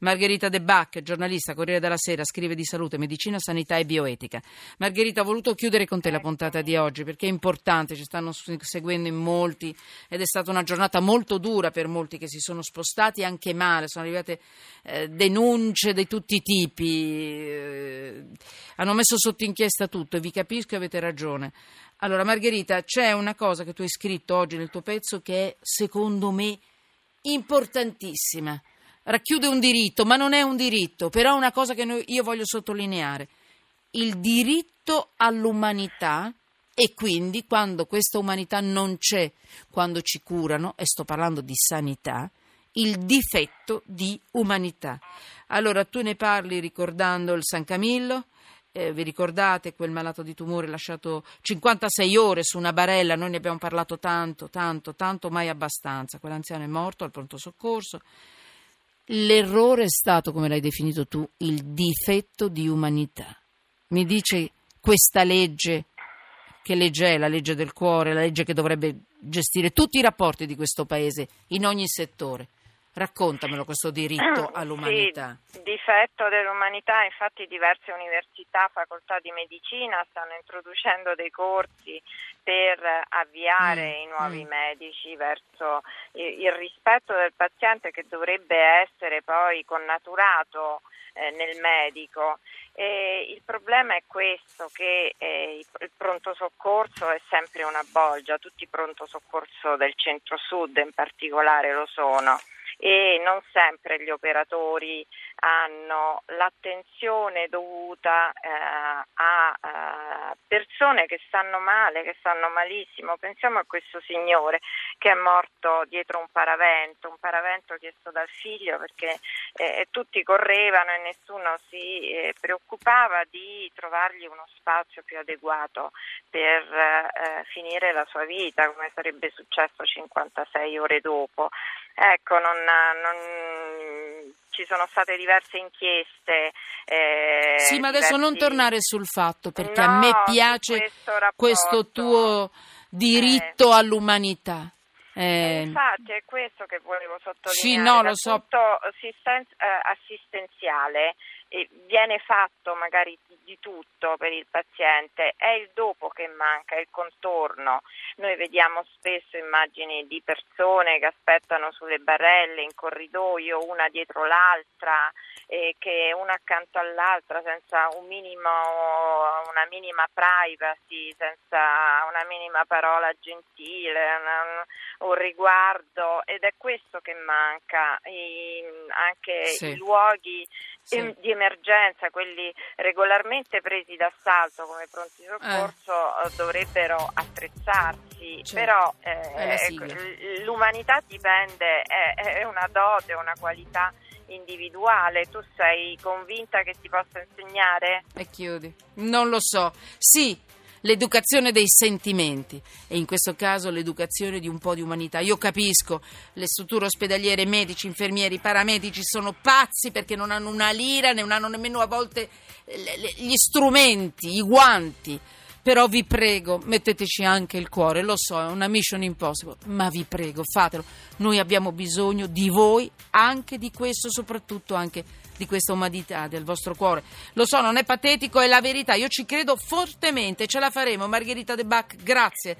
Margherita De Bac, giornalista, Corriere della Sera, scrive di salute, medicina, sanità e bioetica. Margherita, ho voluto chiudere con te la puntata di oggi perché è importante, ci stanno seguendo in molti ed è stata una giornata molto dura per molti che si sono spostati anche male, sono arrivate eh, denunce di tutti i tipi, eh, hanno messo sotto inchiesta tutto e vi capisco e avete ragione. Allora, Margherita, c'è una cosa che tu hai scritto oggi nel tuo pezzo che è, secondo me, importantissima. Racchiude un diritto, ma non è un diritto, però è una cosa che noi, io voglio sottolineare. Il diritto all'umanità e quindi quando questa umanità non c'è, quando ci curano, e sto parlando di sanità, il difetto di umanità. Allora tu ne parli ricordando il San Camillo, eh, vi ricordate quel malato di tumore lasciato 56 ore su una barella? Noi ne abbiamo parlato tanto, tanto, tanto, mai abbastanza. Quell'anziano è morto al pronto soccorso. L'errore è stato, come l'hai definito tu, il difetto di umanità. Mi dice questa legge, che legge è? La legge del cuore, la legge che dovrebbe gestire tutti i rapporti di questo Paese in ogni settore. Raccontamelo questo diritto all'umanità. Sì, difetto dell'umanità, infatti diverse università, facoltà di medicina stanno introducendo dei corsi per avviare mm, i nuovi mm. medici verso il rispetto del paziente che dovrebbe essere poi connaturato eh, nel medico. E il problema è questo, che eh, il pronto soccorso è sempre una bolgia, tutti i pronto soccorso del centro-sud in particolare lo sono e non sempre gli operatori hanno l'attenzione dovuta eh, a eh, persone che stanno male, che stanno malissimo. Pensiamo a questo signore che è morto dietro un paravento, un paravento chiesto dal figlio perché eh, tutti correvano e nessuno si eh, preoccupava di trovargli uno spazio più adeguato per eh, finire la sua vita, come sarebbe successo 56 ore dopo. Ecco, non, non, ci sono state diverse inchieste. Eh, sì, ma adesso diversi... non tornare sul fatto, perché no, a me piace questo, questo, tuo diritto eh. all'umanità. Eh, infatti è questo che volevo sottolineare. Sì, no, lo so. Eh, viene fatto magari di tutto per il paziente, è il dopo che manca, è il contorno. Noi vediamo spesso immagini di persone che aspettano sulle barelle in corridoio, una dietro l'altra, eh, che una accanto all'altra senza un minimo, una minima privacy, senza una minima parola gentile, un, un riguardo ed è questo che manca, I, anche sì. i luoghi sì. di emergenza, quelli regolarmente presi d'assalto come pronti soccorso, eh. dovrebbero attrezzarsi, certo. però eh, l'umanità dipende, è, è una dote, una qualità individuale. Tu sei convinta che ti possa insegnare? E chiudi. Non lo so. Sì, l'educazione dei sentimenti e in questo caso l'educazione di un po' di umanità. Io capisco, le strutture ospedaliere, medici, infermieri, paramedici sono pazzi perché non hanno una lira, non hanno nemmeno a volte gli strumenti, i guanti. Però vi prego, metteteci anche il cuore, lo so, è una mission impossible, ma vi prego, fatelo. Noi abbiamo bisogno di voi, anche di questo, soprattutto anche di questa umanità del vostro cuore. Lo so, non è patetico, è la verità. Io ci credo fortemente, ce la faremo. Margherita De Bach, grazie.